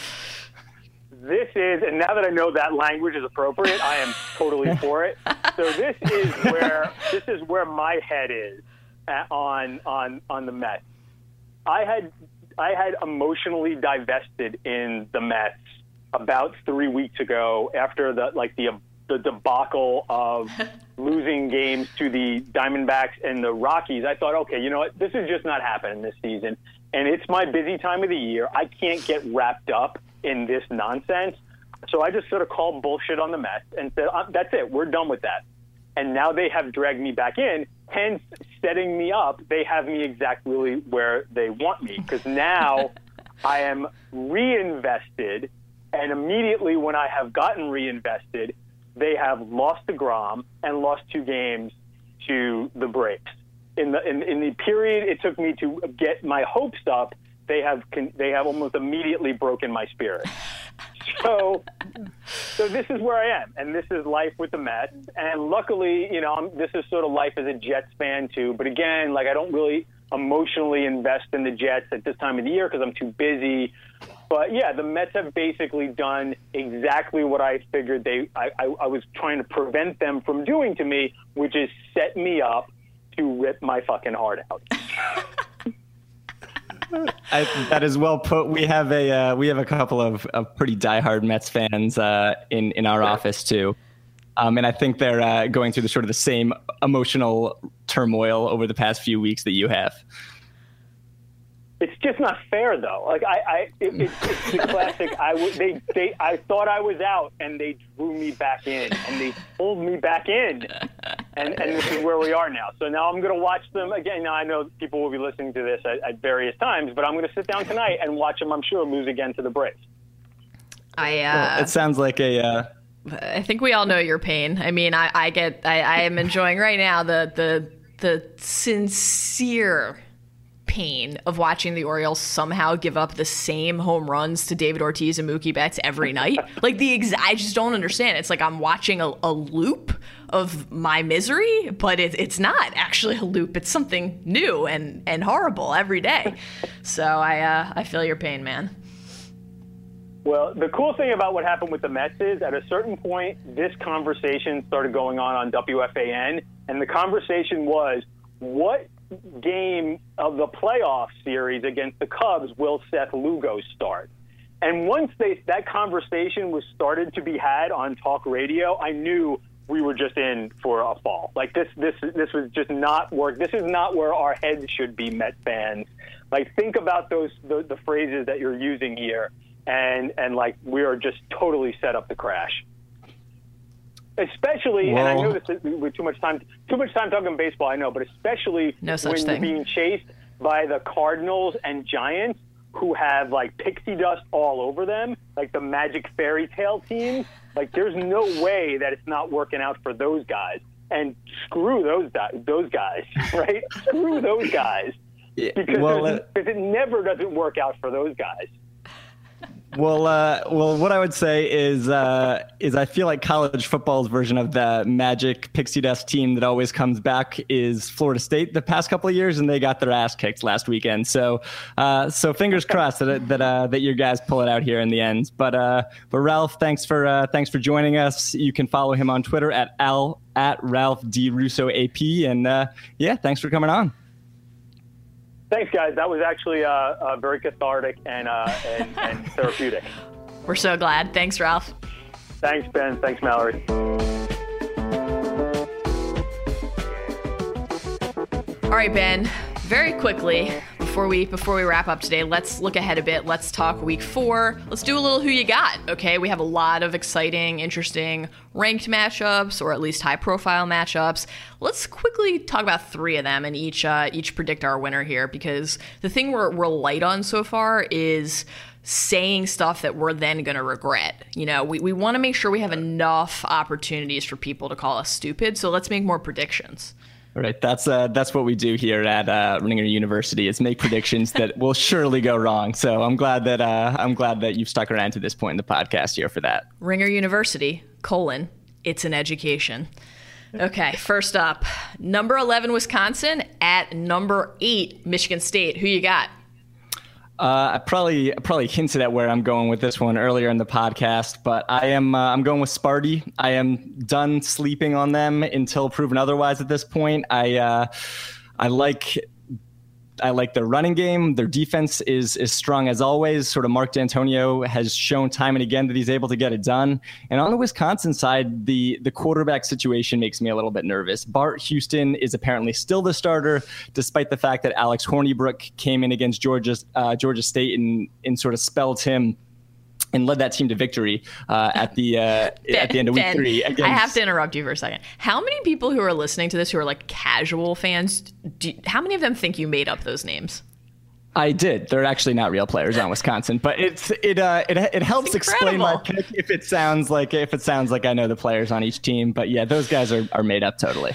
[SPEAKER 4] This is, and now that I know that language is appropriate, I am totally for it. So this is where this is where my head is at, on on on the Mets. I had I had emotionally divested in the Mets about three weeks ago after the like the the debacle of losing games to the Diamondbacks and the Rockies. I thought, okay, you know what, this is just not happening this season, and it's my busy time of the year. I can't get wrapped up in this nonsense. So I just sort of called bullshit on the Mets and said, uh, that's it, we're done with that. And now they have dragged me back in, hence setting me up. They have me exactly where they want me because now I am reinvested. And immediately when I have gotten reinvested, they have lost deGrom and lost two games to the Braves. In the in, in the period it took me to get my hopes up, they have con- they have almost immediately broken my spirit. So, so this is where I am, and this is life with the Mets. And luckily, you know, I'm, this is sort of life as a Jets fan too. But again, like I don't really emotionally invest in the Jets at this time of the year because I'm too busy. But yeah, the Mets have basically done exactly what I figured they I, I, I was trying to prevent them from doing to me, which is set me up to rip my fucking heart out.
[SPEAKER 3] I, that is well put. We have a uh, we have a couple of, of pretty diehard Mets fans uh, in in our office too, um, and I think they're uh, going through the sort of the same emotional turmoil over the past few weeks that you have.
[SPEAKER 4] It's just not fair, though. Like I, I it, it's, it's the classic. I w- they, they, I thought I was out, and they drew me back in, and they pulled me back in, and and this is where we are now. So now I'm going to watch them again. Now I know people will be listening to this at, at various times, but I'm going to sit down tonight and watch them. I'm sure lose again to the Braves.
[SPEAKER 2] I uh,
[SPEAKER 3] It sounds like a uh,
[SPEAKER 2] I think we all know your pain. I mean, I, I get, I, I am enjoying right now the the the sincere pain of watching the Orioles somehow give up the same home runs to David Ortiz and Mookie Betts every night. like the ex- I just don't understand. It's like I'm watching a, a loop of my misery, but it, it's not actually a loop. It's something new and and horrible every day. So I uh, I feel your pain, man.
[SPEAKER 4] Well, the cool thing about what happened with the Mets is at a certain point, this conversation started going on on WFAN, and the conversation was what game of the playoff series against the Cubs will Seth Lugo start? And once they, that conversation was started to be had on talk radio, I knew we were just in for a fall. Like this, this, this was just not work. This is not where our heads should be, Met fans. Like think about those the, the phrases that you're using here, and and like we are just totally set up to crash. Especially, and I
[SPEAKER 3] Well-
[SPEAKER 4] know this is- with too much time, too much time talking baseball. I know, but especially
[SPEAKER 2] No such
[SPEAKER 4] when
[SPEAKER 2] thing.
[SPEAKER 4] you're being chased by the Cardinals and Giants, who have like pixie dust all over them, like the Magic Fairy Tale team. Like, there's no way that it's not working out for those guys. And screw those di- those guys, right? screw those guys
[SPEAKER 3] yeah,
[SPEAKER 4] because
[SPEAKER 3] well. Uh,
[SPEAKER 4] because it never doesn't work out for those guys.
[SPEAKER 3] Well, uh, well, what I would say is, uh, is I feel like college football's version of the magic pixie dust team that always comes back is Florida State. The past couple of years, and they got their ass kicked last weekend. So, uh, so fingers crossed that that uh, that your guys pull it out here in the end. But, uh, but Ralph, thanks for uh, thanks for joining us. You can follow him on Twitter at al at Ralph D Russo AP, and yeah, thanks for coming on.
[SPEAKER 4] Thanks, guys. That was actually uh, uh, very cathartic and, uh, and, and therapeutic.
[SPEAKER 2] We're so glad. Thanks, Ralph.
[SPEAKER 4] Thanks, Ben. Thanks, Mallory.
[SPEAKER 2] All right, Ben. Very quickly, before we before we wrap up today, let's look ahead a bit. Let's talk week four. Let's do a little who you got. Okay, we have a lot of exciting, interesting ranked matchups, or at least high profile matchups. Let's quickly talk about three of them and each uh, each predict our winner here because the thing we're we're light on so far is saying stuff that we're then going to regret. You know, we, we want to make sure we have enough opportunities for people to call us stupid. So let's make more predictions.
[SPEAKER 3] All right, that's uh, that's what we do here at uh, Ringer University is make predictions that will surely go wrong. So I'm glad that uh, I'm glad that you've stuck around to this point in the podcast here for that.
[SPEAKER 2] Ringer University colon it's an education. Okay, first up, number eleven Wisconsin at number eight Michigan State. Who you got?
[SPEAKER 3] Uh, I probably probably hinted at where I'm going with this one earlier in the podcast, but I am uh, I'm going with Sparty. I am done sleeping on them until proven otherwise. At this point, I uh, I like I like their running game. Their defense is is strong as always. Sort of Mark Dantonio has shown time and again that he's able to get it done. And on the Wisconsin side, the the quarterback situation makes me a little bit nervous. Bart Houston is apparently still the starter, despite the fact that Alex Hornibrook came in against Georgia uh, Georgia State and and sort of spelled him and led that team to victory uh, at the uh, ben, at the end of week ben, three.
[SPEAKER 2] Against... I have to interrupt you for a second. How many people who are listening to this who are like casual fans? Do, how many of them think you made up those names?
[SPEAKER 3] I did. They're actually not real players on Wisconsin, but it's it uh it, it helps explain my pick if it sounds like if it sounds like I know the players on each team. But yeah, those guys are, are made up totally.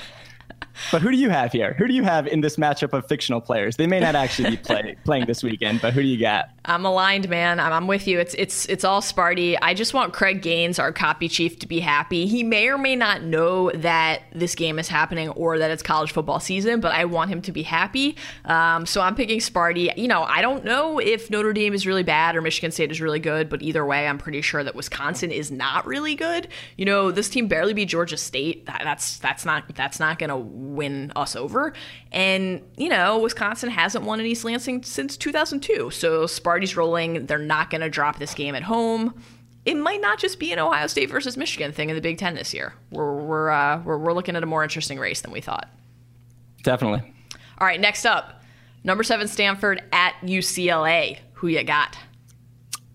[SPEAKER 3] But who do you have here? Who do you have in this matchup of fictional players? They may not actually be play, playing this weekend, but who do you got?
[SPEAKER 2] I'm aligned, man. I'm, I'm, with you. It's it's it's all Sparty. I just want Craig Gaines, our copy chief, to be happy. He may or may not know that this game is happening or that it's college football season, but I want him to be happy. Um, so I'm picking Sparty. You know, I don't know if Notre Dame is really bad or Michigan State is really good, but either way, I'm pretty sure that Wisconsin is not really good. You know, this team barely beat Georgia State. That, that's that's not that's not going to win us over. And, you know, Wisconsin hasn't won in East Lansing since 2002. So Sparty's rolling. They're not going to drop this game at home. It might not just be an Ohio State versus Michigan thing in the Big Ten this year. We're, we're, uh, we're, we're looking at a more interesting race than we thought.
[SPEAKER 3] Definitely.
[SPEAKER 2] All right, next up, number seven Stanford at UCLA. Who you got?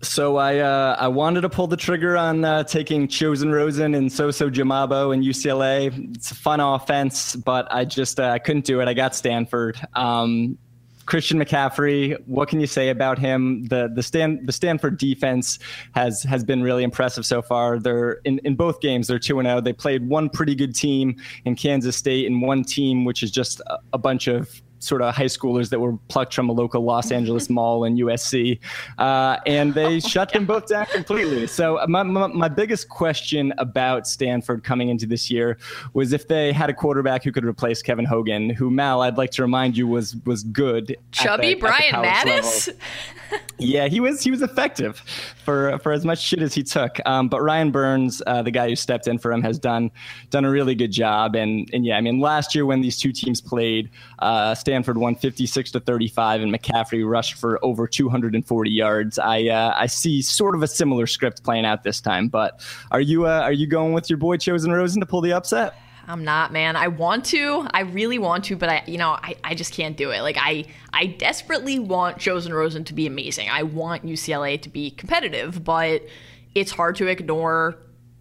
[SPEAKER 3] So I uh, I wanted to pull the trigger on uh, taking Chosen Rosen and Soso Jamabo and UCLA. It's a fun offense, but I just uh, I couldn't do it. I got Stanford. Um, Christian McCaffrey, what can you say about him? The the Stan the Stanford defense has has been really impressive so far. They're in, in both games they're two and zero. Oh. They played one pretty good team in Kansas State and one team which is just a, a bunch of sort of high schoolers that were plucked from a local Los Angeles mall in USC, uh, and they oh shut them both down completely. So my, my, my biggest question about Stanford coming into this year was if they had a quarterback who could replace Kevin Hogan, who Mal, I'd like to remind you was was good.
[SPEAKER 2] Chubby
[SPEAKER 3] the,
[SPEAKER 2] Brian Mattis.
[SPEAKER 3] yeah, he was he was effective for for as much shit as he took. Um, but Ryan Burns, uh, the guy who stepped in for him, has done done a really good job. And and yeah, I mean, last year when these two teams played, uh, Stanford won 56 to 35, and McCaffrey rushed for over 240 yards. I uh, I see sort of a similar script playing out this time. But are you uh, are you going with your boy Chosen Rosen to pull the upset?
[SPEAKER 2] I'm not, man. I want to. I really want to, but I, you know, I, I just can't do it. Like I, I desperately want Chosen Rosen to be amazing. I want UCLA to be competitive, but it's hard to ignore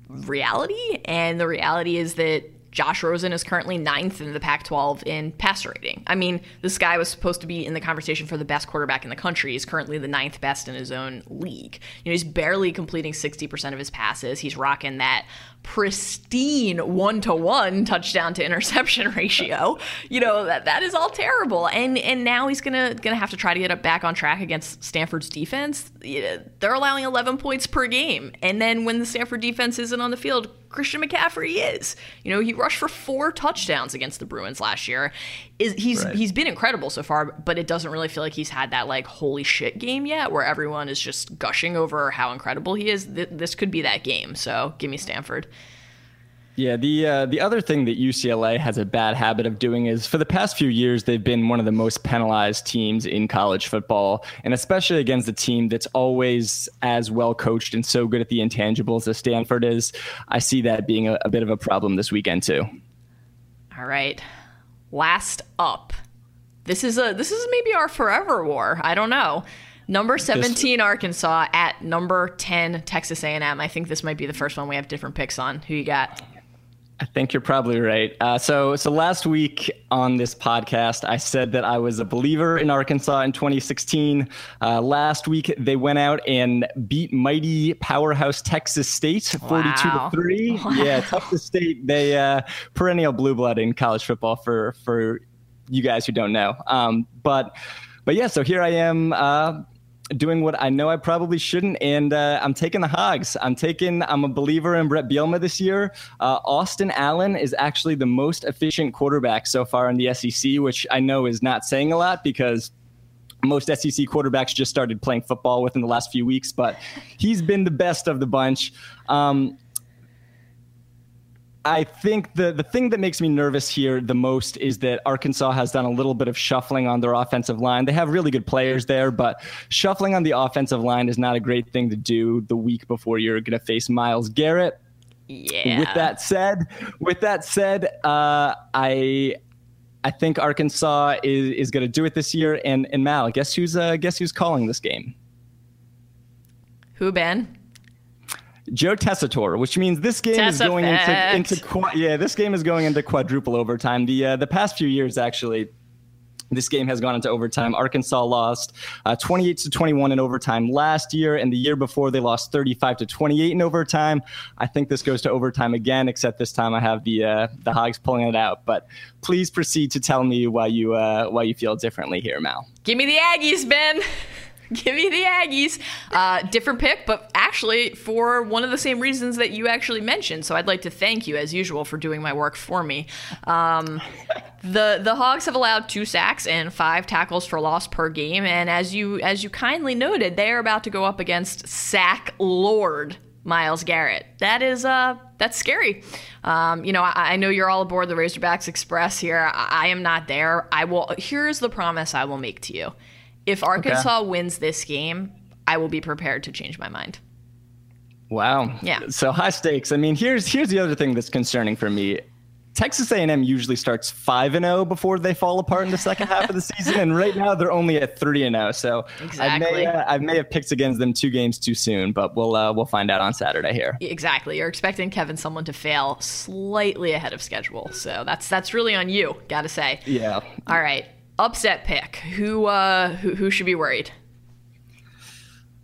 [SPEAKER 2] reality. And the reality is that Josh Rosen is currently ninth in the Pac 12 in passer rating. I mean, this guy was supposed to be in the conversation for the best quarterback in the country. He's currently the ninth best in his own league. You know, he's barely completing 60% of his passes. He's rocking that pristine one to one touchdown to interception ratio. You know that that is all terrible, and and now he's gonna gonna have to try to get it back on track against Stanford's defense. They're allowing 11 points per game, and then when the Stanford defense isn't on the field, Christian McCaffrey is. You know, he rushed for four touchdowns against the Bruins last year. Is he's right. he's been incredible so far, but it doesn't really feel like he's had that like holy shit game yet, where everyone is just gushing over how incredible he is. Th- this could be that game. So give me Stanford.
[SPEAKER 3] Yeah, the uh, the other thing that UCLA has a bad habit of doing is for the past few years they've been one of the most penalized teams in college football, and especially against a team that's always as well coached and so good at the intangibles as Stanford is. I see that being a, a bit of a problem this weekend too.
[SPEAKER 2] All right, last up, this is a this is maybe our forever war. I don't know. Number 17 Arkansas at number 10 Texas A&M. I think this might be the first one we have different picks on. Who you got?
[SPEAKER 3] I think you're probably right. Uh, so, so last week on this podcast, I said that I was a believer in Arkansas in 2016. Uh, last week, they went out and beat mighty powerhouse Texas State, 42 wow. to three. Wow. Yeah, Texas State. They uh, perennial blue blood in college football for for you guys who don't know. Um, but but yeah, so here I am uh, doing what I know I probably shouldn't, and uh, I'm taking the Hogs. I'm taking. I'm a believer in Bret Bielema this year. Uh, Austin Allen is actually the most efficient quarterback so far in the SEC, which I know is not saying a lot because most SEC quarterbacks just started playing football within the last few weeks, but he's been the best of the bunch. Um, I think the the thing that makes me nervous here the most is that Arkansas has done a little bit of shuffling on their offensive line. They have really good players there, but shuffling on the offensive line is not a great thing to do the week before you're going to face Myles Garrett.
[SPEAKER 2] Yeah.
[SPEAKER 3] With that said, with that said, uh, I I think Arkansas is is going to do it this year. And and Mal, guess who's uh, guess who's calling this game?
[SPEAKER 2] Who Ben?
[SPEAKER 3] Joe Tessitore, which means this game is going into, into yeah, this game is going into quadruple overtime. The uh, the past few years actually this game has gone into overtime. Arkansas lost uh, 28 to 21 in overtime last year, and the year before they lost 35 to 28 in overtime. I think this goes to overtime again, except this time I have the uh, the Hogs pulling it out. But please proceed to tell me why you uh, why you feel differently here, Mal.
[SPEAKER 2] Give me the Aggies, Ben. Give me the Aggies. Uh, different pick, but actually for one of the same reasons that you actually mentioned. So I'd like to thank you, as usual, for doing my work for me. Um, the the Hogs have allowed two sacks and five tackles for loss per game, and as you as you kindly noted, they are about to go up against sack lord Myles Garrett. That is uh that's scary. Um, you know, I, I, know you're all aboard the Razorbacks Express here. I, I am not there. I will. Here's the promise I will make to you if Arkansas okay. wins this game, I will be prepared to change my mind.
[SPEAKER 3] Wow.
[SPEAKER 2] Yeah.
[SPEAKER 3] So high stakes. I mean, here's here's the other thing that's concerning for me. Texas A&M usually starts 5 and 0 before they fall apart in the second half of the season and right now they're only at 3 and 0. So
[SPEAKER 2] exactly.
[SPEAKER 3] I may uh, I may have picked against them two games too soon, but we'll uh, we'll find out on Saturday here.
[SPEAKER 2] Exactly. You're expecting Kevin Sumlin to fail slightly ahead of schedule. So that's that's really on you, got to say.
[SPEAKER 3] Yeah.
[SPEAKER 2] All right upset pick. Who uh, who, who should be worried?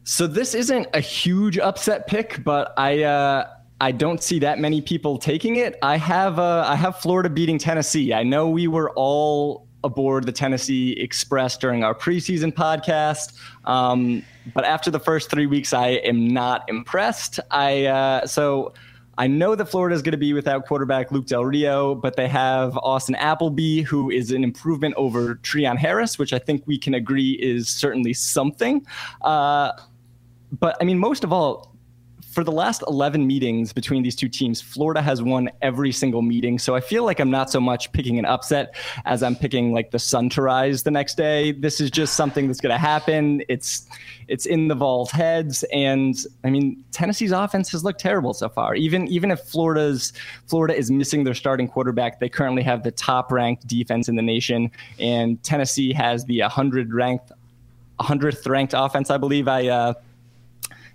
[SPEAKER 3] So this isn't a huge upset pick, but I uh, I don't see that many people taking it. I have uh, I have Florida beating Tennessee. I know we were all aboard the Tennessee Express during our preseason podcast, um, but after the first three weeks, I am not impressed. I uh, so. I know that Florida is going to be without quarterback Luke Del Rio, but they have Austin Appleby, who is an improvement over Treon Harris, which I think we can agree is certainly something. Uh, but I mean, most of all, for the last 11 meetings between these two teams, Florida has won every single meeting. So I feel like I'm not so much picking an upset as I'm picking like the sun to rise the next day. This is just something that's going to happen. It's it's in the Vols' heads, and I mean Tennessee's offense has looked terrible so far. Even even if Florida's Florida is missing their starting quarterback, they currently have the top ranked defense in the nation, and Tennessee has the 100 ranked 100th ranked offense, I believe. I uh,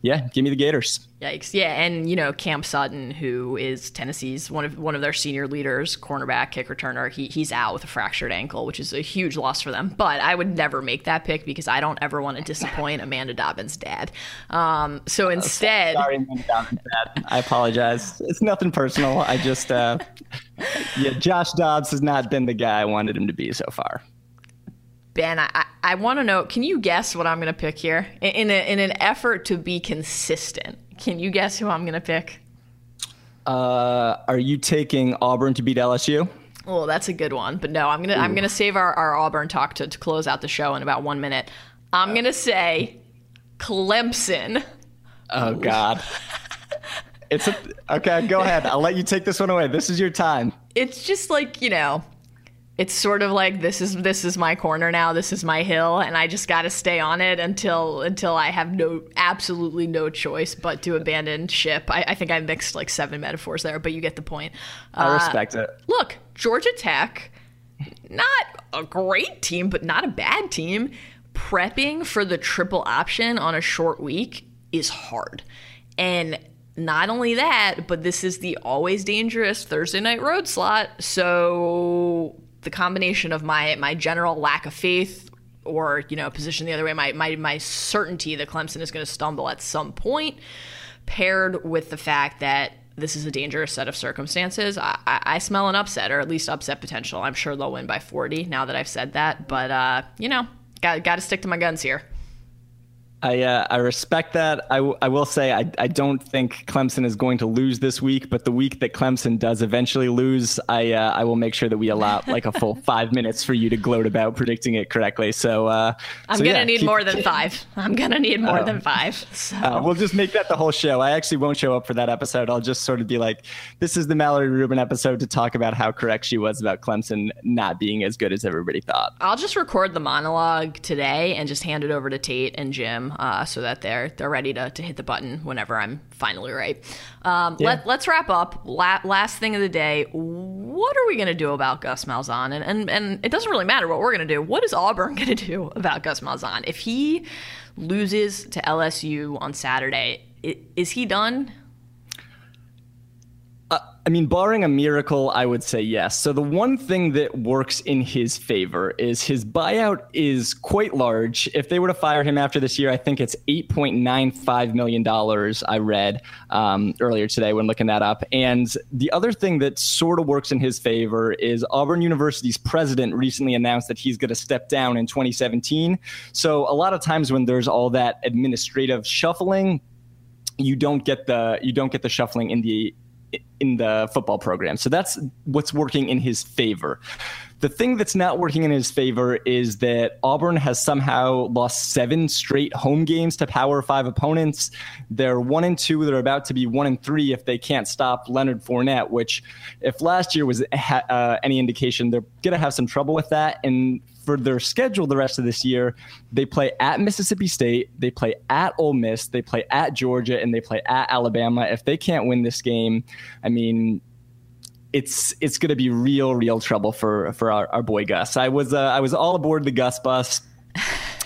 [SPEAKER 3] yeah, give me the Gators.
[SPEAKER 2] Yikes! Yeah, and you know Cam Sutton, who is Tennessee's one of one of their senior leaders, cornerback, kick returner. He he's out with a fractured ankle, which is a huge loss for them. But I would never make that pick because I don't ever want to disappoint Amanda Dobbins' dad. Um, so instead,
[SPEAKER 3] Sorry, Amanda Dobbins' dad. I apologize. It's nothing personal. I just, uh, yeah, Josh Dobbs has not been the guy I wanted him to be so far.
[SPEAKER 2] Ben, I, I, I want to know. Can you guess what I'm going to pick here in in, a, in an effort to be consistent? Can you guess who I'm going to pick?
[SPEAKER 3] Uh, are you taking Auburn to beat LSU?
[SPEAKER 2] Oh, that's a good one. But no, I'm gonna I'm gonna save our, our Auburn talk to, to close out the show in about one minute. I'm gonna say Clemson.
[SPEAKER 3] Oh God. It's a, okay. Go ahead. I'll let you take this one away. This is your time.
[SPEAKER 2] It's just like you know, it's sort of like this is this is my corner now. This is my hill, and I just got to stay on it until until I have no absolutely no choice but to abandon ship. I, I think I mixed like seven metaphors there, but you get the point.
[SPEAKER 3] I
[SPEAKER 2] Uh,
[SPEAKER 3] respect it.
[SPEAKER 2] look, Georgia Tech, not a great team, but not a bad team. Prepping for the triple option on a short week is hard. And not only that, but this is the always dangerous Thursday night road slot. So the combination of my my general lack of faith or, you know, position the other way, my my, my certainty that Clemson is going to stumble at some point, paired with the fact that this is a dangerous set of circumstances. I, I, smell an upset, or at least upset potential. I'm sure they'll win by 40 now that I've said that. But, uh, you know, got, got to stick to my guns here.
[SPEAKER 3] I uh, I respect that. I, w- I will say I, I don't think Clemson is going to lose this week, but the week that Clemson does eventually lose, I uh, I will make sure that we allow like a full five minutes for you to gloat about predicting it correctly. So uh,
[SPEAKER 2] I'm
[SPEAKER 3] so
[SPEAKER 2] going to
[SPEAKER 3] yeah,
[SPEAKER 2] need
[SPEAKER 3] keep-
[SPEAKER 2] more than five. I'm going to need more than five. So.
[SPEAKER 3] Uh, we'll just make that the whole show. I actually won't show up for that episode. I'll just sort of be like, this is the Mallory Rubin episode to talk about how correct she was about Clemson not being as good as everybody thought.
[SPEAKER 2] I'll just record the monologue today and just hand it over to Tate and Jim uh, so that they're they're ready to, to hit the button whenever I'm finally right. Um, let, let's wrap up. La- last thing of the day. What are we going to do about Gus Malzahn? And, and and it doesn't really matter what we're going to do. What is Auburn going to do about Gus Malzahn? If he loses to LSU on Saturday, is he done?
[SPEAKER 3] I mean, barring a miracle, I would say yes. So the one thing that works in his favor is his buyout is quite large. If they were to fire him after this year, I think it's $8.95 million, I read um, earlier today when looking that up. And the other thing that sort of works in his favor is Auburn University's president recently announced that he's going to step down in 2017. So a lot of times when there's all that administrative shuffling, you don't get the you don't get the shuffling in the in the football program. So that's what's working in his favor. The thing that's not working in his favor is that Auburn has somehow lost seven straight home games to Power Five opponents. They're one and two. They're about to be one and three if they can't stop Leonard Fournette. Which, if last year was uh, any indication, they're gonna have some trouble with that. And for their schedule the rest of this year, they play at Mississippi State, they play at Ole Miss, they play at Georgia, and they play at Alabama. If they can't win this game, I mean, it's it's going to be real, real trouble for for our, our boy Gus. I was uh, I was all aboard the Gus bus.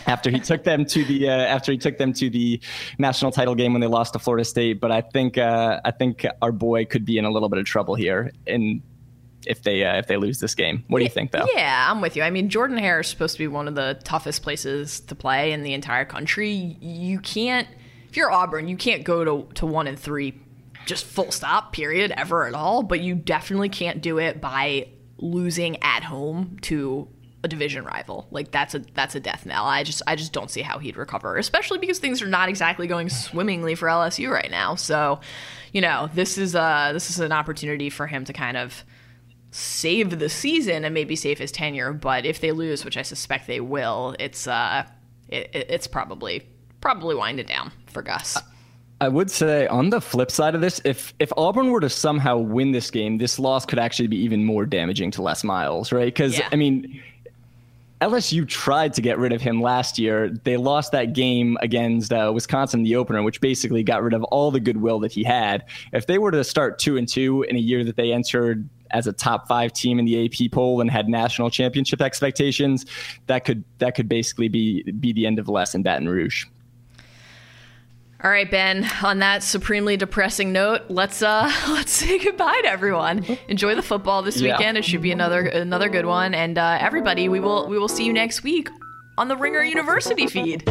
[SPEAKER 3] After he took them to the uh, after he took them to the national title game when they lost to Florida State, but I think uh, I think our boy could be in a little bit of trouble here, and if they uh, if they lose this game, what do you think though?
[SPEAKER 2] Yeah, I'm with you. I mean, Jordan Hare is supposed to be one of the toughest places to play in the entire country. You can't, if you're Auburn, you can't go to, to one and three, just full stop, period, ever at all. But you definitely can't do it by losing at home to a division rival. Like that's a that's a death knell. I just I just don't see how he'd recover, especially because things are not exactly going swimmingly for LSU right now. So, you know, this is uh this is an opportunity for him to kind of save the season and maybe save his tenure. But if they lose, which I suspect they will, it's uh, it, it- it's probably probably winding down for Gus.
[SPEAKER 3] I would say on the flip side of this, if if Auburn were to somehow win this game, this loss could actually be even more damaging to Les Miles, right? Because
[SPEAKER 2] Yeah.
[SPEAKER 3] I mean, LSU tried to get rid of him last year. They lost that game against uh, Wisconsin, the opener, which basically got rid of all the goodwill that he had. If they were to start two and two in a year that they entered as a top five team in the AP poll and had national championship expectations, that could that could basically be be the end of Les in Baton Rouge.
[SPEAKER 2] All right, Ben. On that supremely depressing note, let's uh let's say goodbye to everyone. Enjoy the football this
[SPEAKER 3] Yeah.
[SPEAKER 2] weekend. It should be another another good one. And uh, everybody, we will we will see you next week on the Ringer University feed.